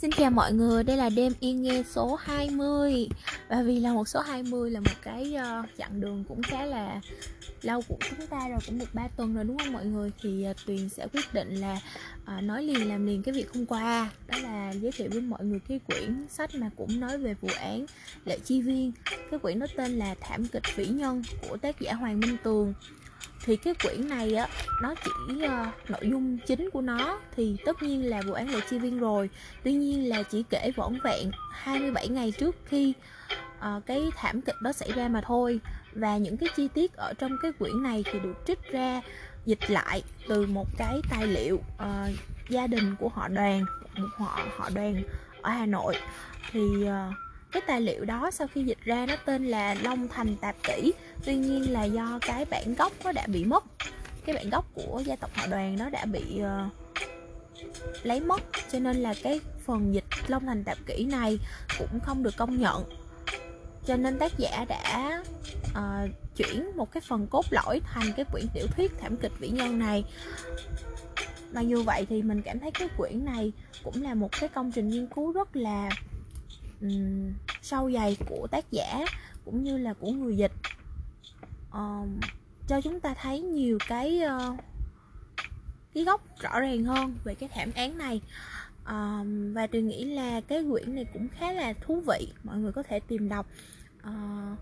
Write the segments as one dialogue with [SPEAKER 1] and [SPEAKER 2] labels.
[SPEAKER 1] Xin chào mọi người, đây là đêm yên nghe số 20 Và vì là một số 20 là một cái uh, chặng đường cũng khá là lâu của chúng ta rồi, cũng được 3 tuần rồi đúng không mọi người? Thì uh, Tuyền sẽ quyết định là uh, nói liền làm liền cái việc hôm qua. Đó là giới thiệu với mọi người cái quyển sách mà cũng nói về vụ án Lệ Chi Viên. Cái quyển nó tên là Thảm kịch vĩ nhân của tác giả Hoàng Minh Tường thì cái quyển này á nó chỉ uh, nội dung chính của nó. Thì tất nhiên là vụ án lệ chi viên rồi. Tuy nhiên là chỉ kể vỏn vẹn 27 ngày trước khi uh, cái thảm kịch đó xảy ra mà thôi. Và những cái chi tiết ở trong cái quyển này thì được trích ra dịch lại từ một cái tài liệu uh, gia đình của họ đoàn một họ họ đoàn ở Hà Nội. Thì uh, cái tài liệu đó sau khi dịch ra nó tên là Long Thành Tạp Kỷ tuy nhiên là do cái bản gốc nó đã bị mất. Cái bản gốc của gia tộc họ đoàn nó đã bị uh, lấy mất. Cho nên là cái phần dịch Long Thành Tạp kỹ này cũng không được công nhận. Cho nên tác giả đã uh, chuyển một cái phần cốt lõi thành cái quyển tiểu thuyết thảm kịch vĩ nhân này. Mặc dù vậy thì mình cảm thấy cái quyển này cũng là một cái công trình nghiên cứu rất là um, sâu dày của tác giả cũng như là của người dịch uh, cho chúng ta thấy nhiều cái uh, cái góc rõ ràng hơn về cái thảm án này. Uh, và tôi nghĩ là cái quyển này cũng khá là thú vị mọi người có thể tìm đọc. Uh,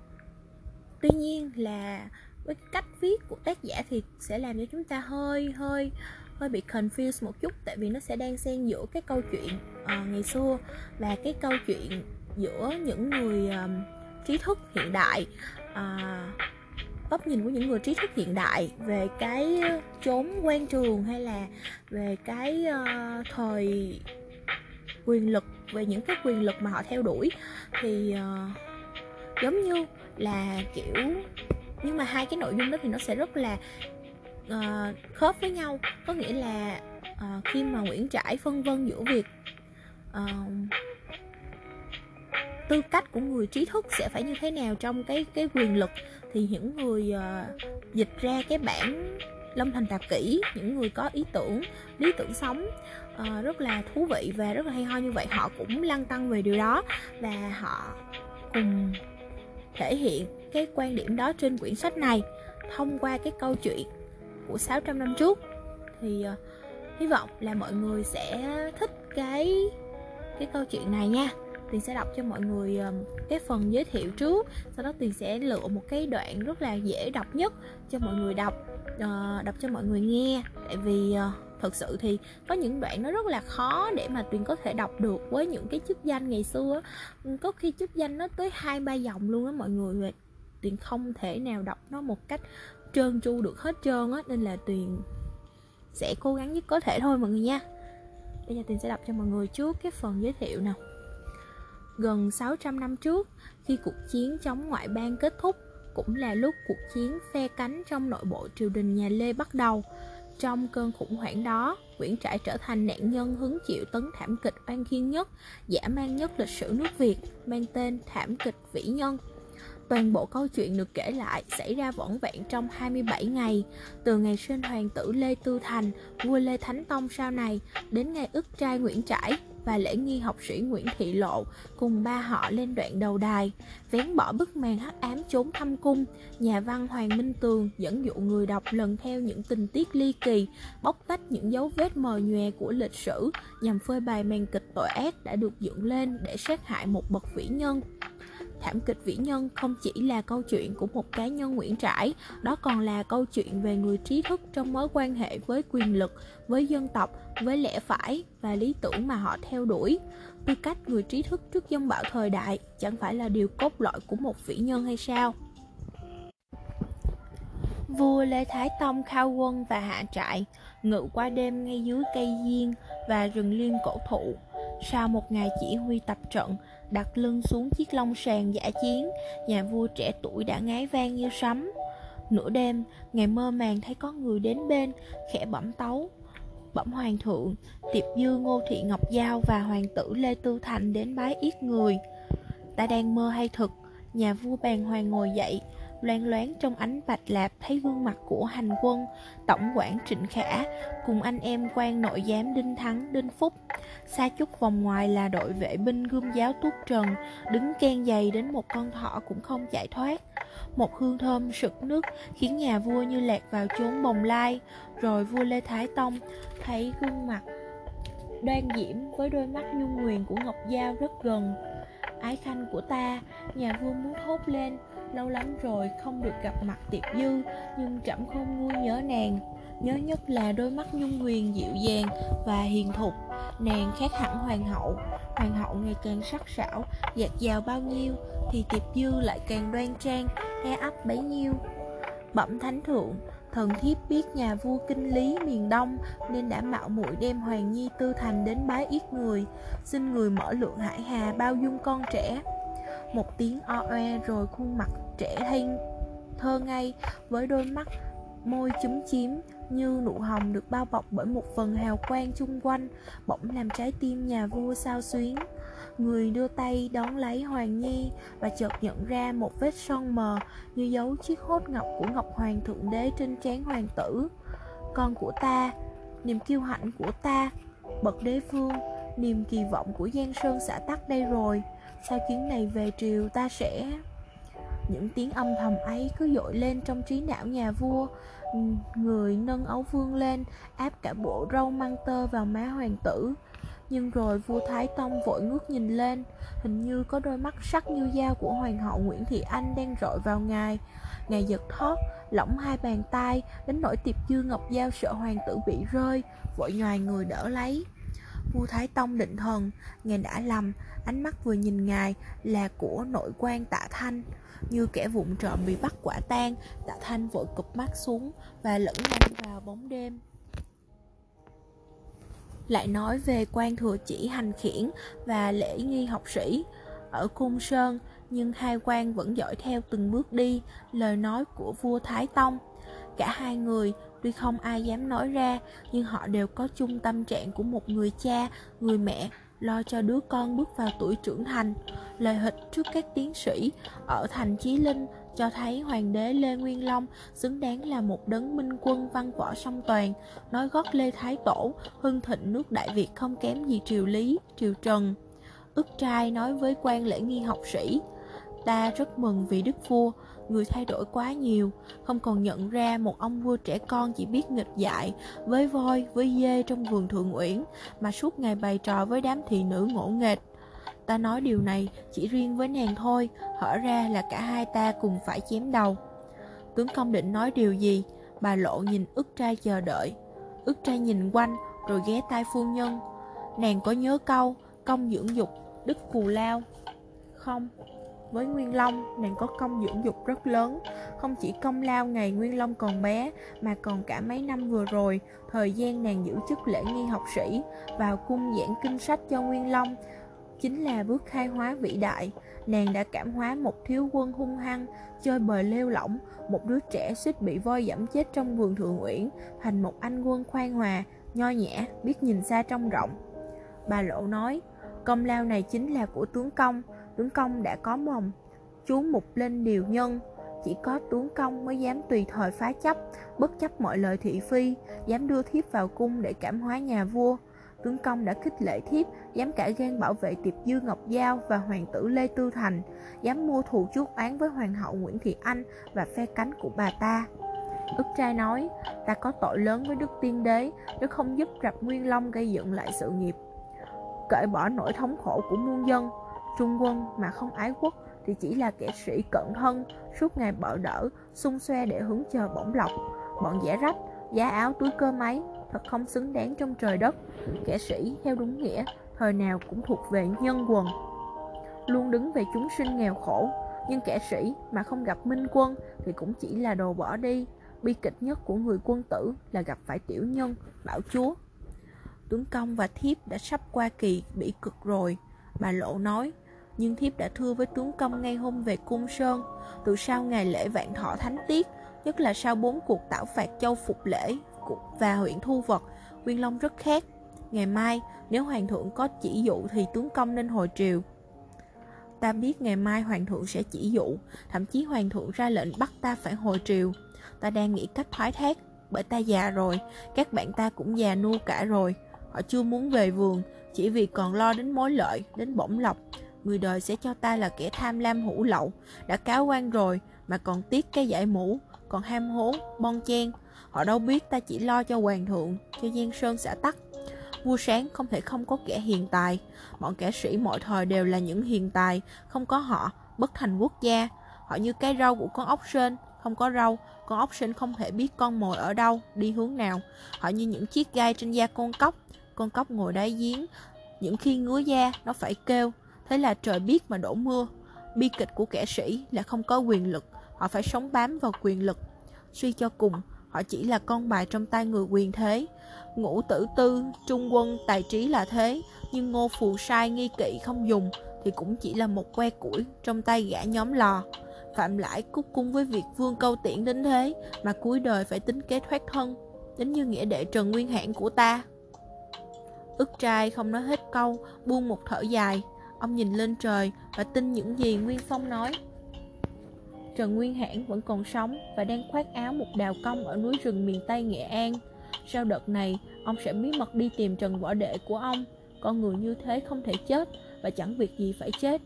[SPEAKER 1] tuy nhiên là với cách viết của tác giả thì sẽ làm cho chúng ta hơi hơi hơi bị confused một chút tại vì nó sẽ đang xen giữa cái câu chuyện uh, ngày xưa và cái câu chuyện giữa những người uh, trí thức hiện đại. Uh, góc nhìn của những người trí thức hiện đại về cái ờ, chốn quan trường hay là về cái uh, thời quyền lực về những cái quyền lực mà họ theo đuổi thì uh, giống như là kiểu nhưng mà hai cái nội dung đó thì nó sẽ rất là uh, khớp với nhau. Có nghĩa là uh, khi mà Nguyễn Trãi phân vân giữa việc uh, tư cách của người trí thức sẽ phải như thế nào trong cái cái quyền lực thì những người uh, dịch ra cái bản lâm thành tạp kỹ những người có ý tưởng lý tưởng sống uh, rất là thú vị và rất là hay ho như vậy họ cũng lăn tăng về điều đó và họ cùng thể hiện cái quan điểm đó trên quyển sách này thông qua cái câu chuyện của 600 năm trước. Thì uh, hy vọng là mọi người sẽ thích cái cái câu chuyện này nha. Tuyền sẽ đọc cho mọi người ờ, cái phần giới thiệu trước. Sau đó Tuyền sẽ lựa một cái đoạn rất là dễ đọc nhất cho mọi người đọc uh, Đọc cho mọi người nghe. Tại vì uh, thật sự thì có những đoạn nó rất là khó để mà Tuyền có thể đọc được với những cái chức danh ngày xưa ừ, Có khi chức danh nó tới hai ba dòng luôn á mọi người Tuyền không thể nào đọc nó một cách trơn tru được hết trơn á. Nên là Tuyền sẽ cố gắng nhất có thể thôi mọi người nha. Bây giờ Tuyền sẽ đọc cho mọi người trước cái phần giới thiệu nào. Gần 600 năm trước, khi cuộc chiến chống ngoại bang kết thúc, cũng là lúc cuộc chiến phe cánh trong nội bộ triều đình nhà Lê bắt đầu. Trong cơn khủng hoảng đó, Nguyễn Trãi trở thành nạn nhân hứng chịu tấn thảm kịch oan khiên nhất, giả man nhất lịch sử nước Việt, mang tên thảm kịch vĩ nhân. Toàn bộ câu chuyện được kể lại xảy ra vỏn vẹn trong 27 ngày, từ ngày sinh hoàng tử Lê Tư Thành, vua Lê Thánh Tông sau này, đến ngày ức trai Nguyễn Trãi, và lễ nghi học sĩ Nguyễn Thị Lộ cùng ba họ lên đoạn đầu đài, vén bỏ bức màn hắc ám trốn thăm cung, nhà văn Hoàng Minh Tường dẫn dụ người đọc lần theo những tình tiết ly kỳ, bóc tách những dấu vết mờ nhòe của lịch sử nhằm phơi bày màn kịch tội ác đã được dựng lên để sát hại một bậc vĩ nhân. Thảm kịch vĩ nhân không chỉ là câu chuyện của một cá nhân Nguyễn Trãi, đó còn là câu chuyện về người trí thức trong mối quan hệ với quyền lực, với dân tộc, với lẽ phải và lý tưởng mà họ theo đuổi. Tư cách người trí thức trước dân bạo thời đại chẳng phải là điều cốt lõi của một vĩ nhân hay sao? Vua Lê Thái Tông khao quân và hạ trại, ngự qua đêm ngay dưới cây diên và rừng liên cổ thụ. Sau một ngày chỉ huy tập trận, đặt lưng xuống chiếc lông sàn giả chiến, nhà vua trẻ tuổi đã ngái vang như sấm. Nửa đêm, ngày mơ màng thấy có người đến bên, khẽ bẩm tấu. Bẩm hoàng thượng, tiệp dư ngô thị ngọc giao và hoàng tử Lê Tư Thành đến bái yết người. Ta đang mơ hay thực, nhà vua bàng hoàng ngồi dậy, loan loáng trong ánh bạch lạp thấy gương mặt của hành quân, tổng quản trịnh khả, cùng anh em quan nội giám đinh thắng, đinh phúc. Xa chút vòng ngoài là đội vệ binh gươm giáo Túc trần, đứng ken dày đến một con thỏ cũng không chạy thoát. Một hương thơm sực nước khiến nhà vua như lạc vào chốn bồng lai, rồi vua lê thái tông thấy gương mặt đoan diễm với đôi mắt nhung nguyền của ngọc giao rất gần. Ái khanh của ta, nhà vua muốn thốt lên lâu lắm rồi không được gặp mặt tiệp dư, nhưng trẫm không nguôi nhớ nàng. Nhớ nhất là đôi mắt nhung huyền, dịu dàng và hiền thục. Nàng khác hẳn hoàng hậu. Hoàng hậu ngày càng sắc sảo, dạt dào bao nhiêu, thì tiệp dư lại càng đoan trang e ấp bấy nhiêu. Bẩm thánh thượng, thần thiếp biết nhà vua kinh lý miền đông nên đã mạo muội đem hoàng nhi tư thành đến bái yết người. Xin người mở lượng hải hà bao dung con trẻ một tiếng o oe rồi khuôn mặt trẻ thanh thơ ngay với đôi mắt môi chúm chím như nụ hồng được bao bọc bởi một phần hào quang chung quanh, bỗng làm trái tim nhà vua sao xuyến. Người đưa tay đón lấy hoàng nhi và chợt nhận ra một vết son mờ như dấu chiếc hốt ngọc của ngọc hoàng thượng đế trên trán hoàng tử. Con của ta, niềm kiêu hãnh của ta, bậc đế vương, niềm kỳ vọng của giang sơn xã tắc đây rồi sau chuyến này về triều ta sẽ? Những tiếng âm thầm ấy cứ dội lên trong trí não nhà vua. Ừ, người nâng ấu vương lên, áp cả bộ râu măng tơ vào má hoàng tử. Nhưng rồi vua thái tông vội ngước nhìn lên. Hình như có đôi mắt sắc như dao của hoàng hậu nguyễn thị anh đang rọi vào ngài. Ngài giật thót, lỏng hai bàn tay, đến nỗi tiệp dư ngọc dao sợ hoàng tử bị rơi, vội nhoài người đỡ lấy vua thái tông định thần ngài đã lầm, ánh mắt vừa nhìn ngài là của nội quan tạ thanh. Như kẻ vụng trộm bị bắt quả tang, tạ thanh vội cụp mắt xuống và lẫn nhanh vào bóng đêm. Lại nói về quan thừa chỉ hành khiển và lễ nghi học sĩ. Ở cung sơn, nhưng hai quan vẫn dõi theo từng bước đi, lời nói của vua thái tông. Cả hai người tuy không ai dám nói ra, nhưng họ đều có chung tâm trạng của một người cha, người mẹ, lo cho đứa con bước vào tuổi trưởng thành. Lời hịch trước các tiến sĩ, ở thành chí linh, cho thấy hoàng đế lê nguyên long xứng đáng là một đấng minh quân văn võ song toàn, nói gót lê thái tổ, hưng thịnh nước đại việt không kém gì triều lý, triều trần. Ức trai nói với quan lễ nghi học sĩ ta rất mừng vì đức vua. Người thay đổi quá nhiều. Không còn nhận ra một ông vua trẻ con chỉ biết nghịch dại, với voi, với dê trong vườn thượng uyển, mà suốt ngày bày trò với đám thị nữ ngỗ nghệch ta nói điều này chỉ riêng với nàng thôi, hở ra là cả hai ta cùng phải chém đầu. Tướng công định nói điều gì? Bà lộ nhìn ức trai chờ đợi. Ức trai nhìn quanh, rồi ghé tai phu nhân. Nàng có nhớ câu, công dưỡng dục, đức cù lao. Không với Nguyên Long, nàng có công dưỡng dục rất lớn, không chỉ công lao ngày Nguyên Long còn bé, mà còn cả mấy năm vừa rồi, thời gian nàng giữ chức lễ nghi học sĩ, vào cung giảng kinh sách cho Nguyên Long, chính là bước khai hóa vĩ đại. Nàng đã cảm hóa một thiếu quân hung hăng, chơi bời lêu lỏng, một đứa trẻ suýt bị voi dẫm chết trong vườn thượng uyển, thành một anh quân khoan hòa, nho nhã, biết nhìn xa trông rộng. Bà Lộ nói, công lao này chính là của tướng công, tướng công đã có mồng chú mục lên điều nhân chỉ có tướng công mới dám tùy thời phá chấp, bất chấp mọi lời thị phi, dám đưa thiếp vào cung để cảm hóa nhà vua. Tướng công đã khích lệ thiếp, dám cả gan bảo vệ tiệp dư ngọc giao và hoàng tử lê tư thành, dám mua thù chuốc án với hoàng hậu nguyễn thị anh và phe cánh của bà ta. Ức trai nói, ta có tội lớn với đức tiên đế, nếu không giúp rập nguyên long gây dựng lại sự nghiệp, cởi bỏ nỗi thống khổ của muôn dân. Trung quân mà không ái quốc thì chỉ là kẻ sĩ cận thân, suốt ngày bợ đỡ, xung xoe để hứng chờ bổng lộc. Bọn giả rách, giá áo túi cơ máy, thật không xứng đáng trong trời đất. Kẻ sĩ theo đúng nghĩa, thời nào cũng thuộc về nhân quần. Luôn đứng về chúng sinh nghèo khổ, nhưng kẻ sĩ mà không gặp minh quân thì cũng chỉ là đồ bỏ đi. Bi kịch nhất của người quân tử là gặp phải tiểu nhân, bảo chúa. Tướng công và thiếp đã sắp qua kỳ bị cực rồi, bà lộ nói nhưng thiếp đã thưa với tướng công ngay hôm về cung sơn từ sau ngày lễ vạn thọ thánh tiết nhất là sau bốn cuộc tảo phạt châu phục lễ và huyện thu vật nguyên long rất khác ngày mai nếu hoàng thượng có chỉ dụ thì tướng công nên hồi triều Ta biết ngày mai hoàng thượng sẽ chỉ dụ, thậm chí hoàng thượng ra lệnh bắt ta phải hồi triều. Ta đang nghĩ cách thoái thác, bởi ta già rồi, các bạn ta cũng già nua cả rồi. Họ chưa muốn về vườn, chỉ vì còn lo đến mối lợi, đến bổng lộc. Người đời sẽ cho ta là kẻ tham lam hủ lậu, đã cáo quan rồi mà còn tiếc cái giải mũ, còn ham hố, bon chen. Họ đâu biết ta chỉ lo cho hoàng thượng, cho Giang Sơn xã tắc. Vua sáng không thể không có kẻ hiền tài. Bọn kẻ sĩ mọi thời đều là những hiền tài, không có họ, bất thành quốc gia. Họ như cái rau của con ốc sên, không có rau, con ốc sên không thể biết con mồi ở đâu, đi hướng nào. Họ như những chiếc gai trên da con cóc, con cóc ngồi đáy giếng. Những khi ngứa da, nó phải kêu, thế là trời biết mà đổ mưa. Bi kịch của kẻ sĩ là không có quyền lực, họ phải sống bám vào quyền lực. Suy cho cùng, họ chỉ là con bài trong tay người quyền thế. Ngũ tử tư, trung quân, tài trí là thế, nhưng ngô phù sai nghi kỵ không dùng thì cũng chỉ là một que củi trong tay gã nhóm lò. Phạm Lãi cúc cung với việc vương câu tiễn đến thế mà cuối đời phải tính kế thoát thân, đến như nghĩa đệ Trần Nguyên Hãn của ta. Ức trai không nói hết câu, buông một thở dài. Ông nhìn lên trời và tin những gì Nguyên Phong nói. Trần Nguyên Hãn vẫn còn sống và đang khoác áo một đào công ở núi rừng miền Tây Nghệ An. Sau đợt này, ông sẽ bí mật đi tìm Trần Võ Đệ của ông. Con người như thế không thể chết và chẳng việc gì phải chết.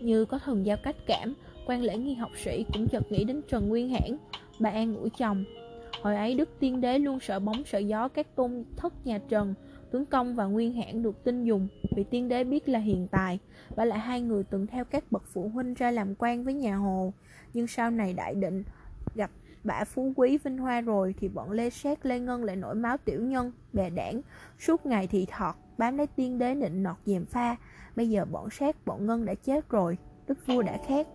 [SPEAKER 1] Như có thần giao cách cảm, quan lễ nghi học sĩ cũng chợt nghĩ đến Trần Nguyên Hãn. Bà an ngủ chồng. Hồi ấy Đức Tiên Đế luôn sợ bóng sợ gió các tôn thất nhà Trần, tướng công và Nguyên Hãn được tin dùng vì Tiên Đế biết là hiền tài, và lại hai người từng theo các bậc phụ huynh ra làm quan với nhà Hồ. Nhưng sau này đại định gặp bả phú quý vinh hoa rồi thì bọn Lê Sát Lê Ngân lại nổi máu tiểu nhân, bè đảng, suốt ngày thì thọt, bám lấy tiên đế nịnh nọt dèm pha. Bây giờ bọn Sát, bọn Ngân đã chết rồi, đức vua đã khác.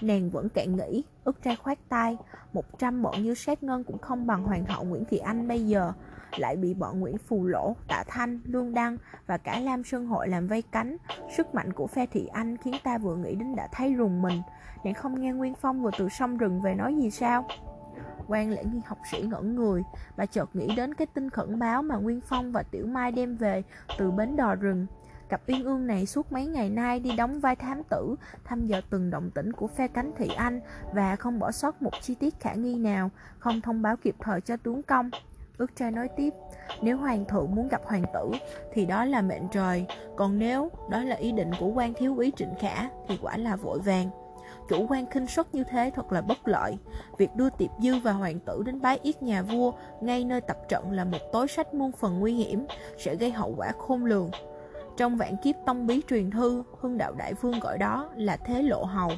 [SPEAKER 1] Nàng vẫn cạn nghĩ, ức trai khoát tay, một trăm bọn như Sát Ngân cũng không bằng hoàng hậu Nguyễn Thị Anh bây giờ, lại bị bọn Nguyễn Phù Lỗ, Tạ Thanh, Lương Đăng và cả Lam Sơn Hội làm vây cánh. Sức mạnh của phe Thị Anh khiến ta vừa nghĩ đến đã thấy rùng mình. Nàng không nghe Nguyên Phong vừa từ sông rừng về nói gì sao? quan lễ nghi học sĩ ngẩn người Bà chợt nghĩ đến cái tin khẩn báo mà Nguyên Phong và Tiểu Mai đem về từ bến đò rừng Cặp uyên ương này suốt mấy ngày nay đi đóng vai thám tử, thăm dò từng động tĩnh của phe cánh thị Anh và không bỏ sót một chi tiết khả nghi nào, không thông báo kịp thời cho tướng công. Ước trai nói tiếp, nếu hoàng thượng muốn gặp hoàng tử thì đó là mệnh trời, còn nếu đó là ý định của quan thiếu úy Trịnh Khả thì quả là vội vàng. Chủ quan khinh suất như thế thật là bất lợi. Việc đưa Tiệp Dư và hoàng tử đến bái yết nhà vua ngay nơi tập trận là một tối sách muôn phần nguy hiểm, sẽ gây hậu quả khôn lường. Trong vạn kiếp tông bí truyền thư, hưng đạo đại vương gọi đó là thế lộ hầu.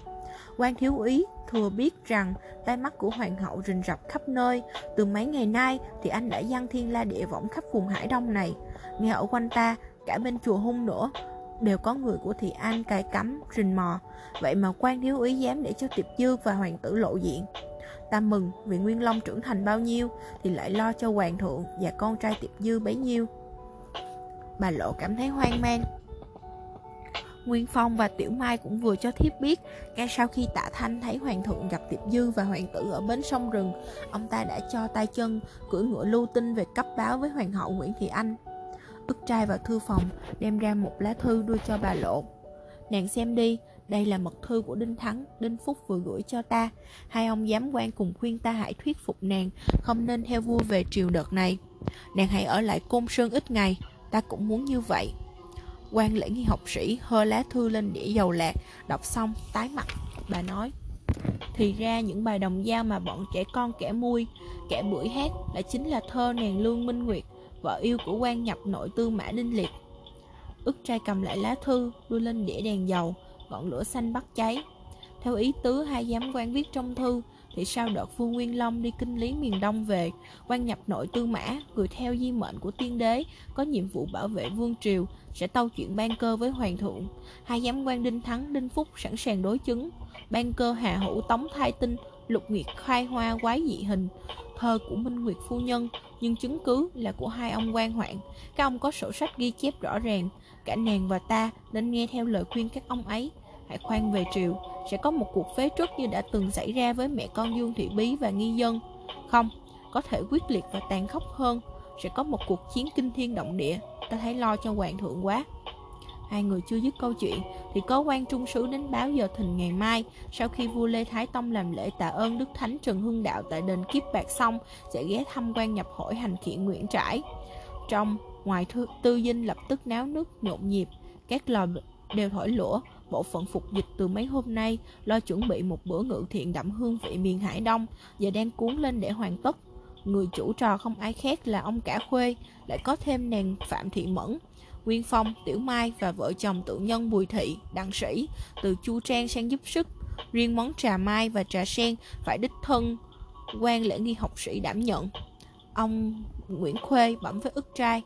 [SPEAKER 1] quan thiếu úy thừa biết rằng tai mắt của hoàng hậu rình rập khắp nơi. Từ mấy ngày nay thì anh đã giăng thiên la địa võng khắp vùng Hải Đông này. Nghe ở quanh ta, cả bên chùa hung nữa, đều có người của thị an cài cắm, rình mò. Vậy mà quan thiếu úy dám để cho tiệp dư và hoàng tử lộ diện. Ta mừng vì Nguyên Long trưởng thành bao nhiêu thì lại lo cho hoàng thượng và con trai tiệp dư bấy nhiêu. Bà Lộ cảm thấy hoang mang. Nguyên Phong và Tiểu Mai cũng vừa cho thiếp biết Ngay sau khi tạ thanh thấy hoàng thượng gặp Tiệp Dư và hoàng tử ở bến sông rừng Ông ta đã cho tay chân cưỡi ngựa lưu tin về cấp báo với hoàng hậu Nguyễn Thị Anh. Ức trai vào thư phòng đem ra một lá thư đưa cho bà Lộ. Nàng xem đi, đây là mật thư của Đinh Thắng, Đinh Phúc vừa gửi cho ta. Hai ông giám quan cùng khuyên ta hãy thuyết phục nàng Không nên theo vua về triều đợt này. Nàng hãy ở lại Côn Sơn ít ngày ta cũng muốn như vậy. Quan lễ nghi học sĩ hơ lá thư lên đĩa dầu lạc, đọc xong, tái mặt. Bà nói, thì ra những bài đồng dao mà bọn trẻ con kẻ mui, kẻ bưởi hát lại chính là thơ nàng lương minh nguyệt, vợ yêu của quan nhập nội tư mã đinh liệt. Ức trai cầm lại lá thư, đưa lên đĩa đèn dầu, ngọn lửa xanh bắt cháy. Theo ý tứ hai giám quan viết trong thư thì sau đợt Vương Nguyên Long đi kinh lý miền Đông về, quan nhập nội tư mã, người theo di mệnh của tiên đế, có nhiệm vụ bảo vệ vương triều, sẽ tâu chuyện ban cơ với hoàng thượng. Hai giám quan Đinh Thắng, Đinh Phúc sẵn sàng đối chứng. Ban cơ hà hữu tống thai tinh, lục nguyệt khai hoa quái dị hình, thơ của Minh Nguyệt phu nhân, nhưng chứng cứ là của hai ông quan hoạn. Các ông có sổ sách ghi chép rõ ràng, cả nàng và ta nên nghe theo lời khuyên các ông ấy hãy khoan về triều sẽ có một cuộc phế truất như đã từng xảy ra với mẹ con Dương Thị Bí và Nghi Dân. Không, có thể quyết liệt và tàn khốc hơn, sẽ có một cuộc chiến kinh thiên động địa, ta thấy lo cho hoàng thượng quá. hai người chưa dứt câu chuyện thì có quan trung sứ đến báo giờ thìn ngày mai sau khi vua lê thái tông làm lễ tạ ơn đức thánh trần hưng đạo tại đền kiếp bạc xong sẽ ghé thăm quan nhập hội hành khiển nguyễn trãi trong ngoài thư, tư dinh lập tức náo nước nhộn nhịp các lò đều thổi lửa bộ phận phục dịch từ mấy hôm nay lo chuẩn bị một bữa ngự thiện đậm hương vị miền hải đông giờ đang cuốn lên để hoàn tất người chủ trò không ai khác là ông cả khuê lại có thêm nàng phạm thị mẫn Nguyên Phong, Tiểu Mai và vợ chồng tự nhân Bùi Thị, Đặng Sĩ từ chu trang sang giúp sức. Riêng món trà mai và trà sen phải đích thân quan lễ nghi học sĩ đảm nhận. Ông Nguyễn Khuê bẩm với ức trai.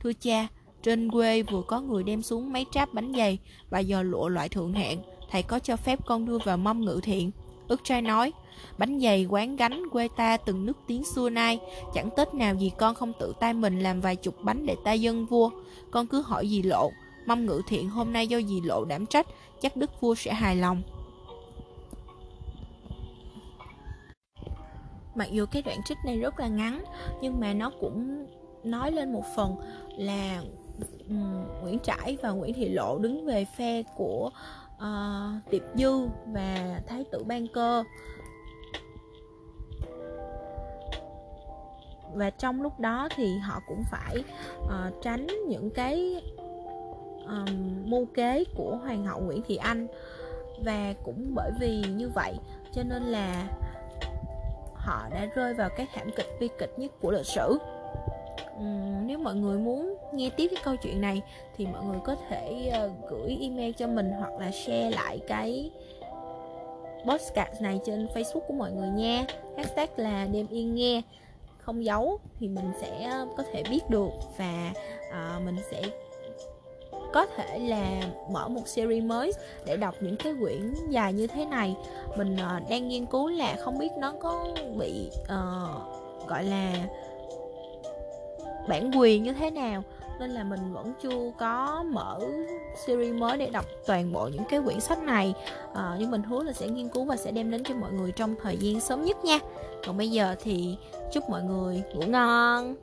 [SPEAKER 1] Thưa cha, trên quê vừa có người đem xuống mấy tráp bánh dày và giò lụa loại thượng hạng. Thầy có cho phép con đưa vào mâm ngự thiện. Ức trai nói, bánh dày quán gánh quê ta từng nước tiếng xưa nay, chẳng tết nào gì con không tự tay mình làm vài chục bánh để ta dân vua. Con cứ hỏi dì lộ, mâm ngự thiện hôm nay do dì lộ đảm trách, chắc đức vua sẽ hài lòng. Mặc dù cái đoạn trích này rất là ngắn, nhưng mà nó cũng nói lên một phần là um, Nguyễn Trãi và Nguyễn Thị Lộ đứng về phe của uh, Tiệp Dư và Thái tử Ban Cơ. Và trong lúc đó thì họ cũng phải uh, tránh những cái um, mưu kế của hoàng hậu Nguyễn Thị Anh. Và cũng bởi vì như vậy cho nên là họ đã rơi vào cái thảm kịch bi kịch nhất của lịch sử. Um, nếu mọi người muốn nghe tiếp cái câu chuyện này thì mọi người có thể uh, gửi email cho mình hoặc là share lại cái podcast này trên facebook của mọi người nha. Hashtag là đêm yên nghe. Không giấu thì mình sẽ ờ, có thể biết được và uh, mình sẽ có thể là mở một series mới để đọc những cái quyển dài như thế này. Mình uh, đang nghiên cứu là không biết nó có bị uh, gọi là bản quyền như thế nào nên là mình vẫn chưa có mở series mới để đọc toàn bộ những cái quyển sách này. À, nhưng mình hứa là sẽ nghiên cứu và sẽ đem đến cho mọi người trong thời gian sớm nhất nha. Còn bây giờ thì chúc mọi người ngủ ngon.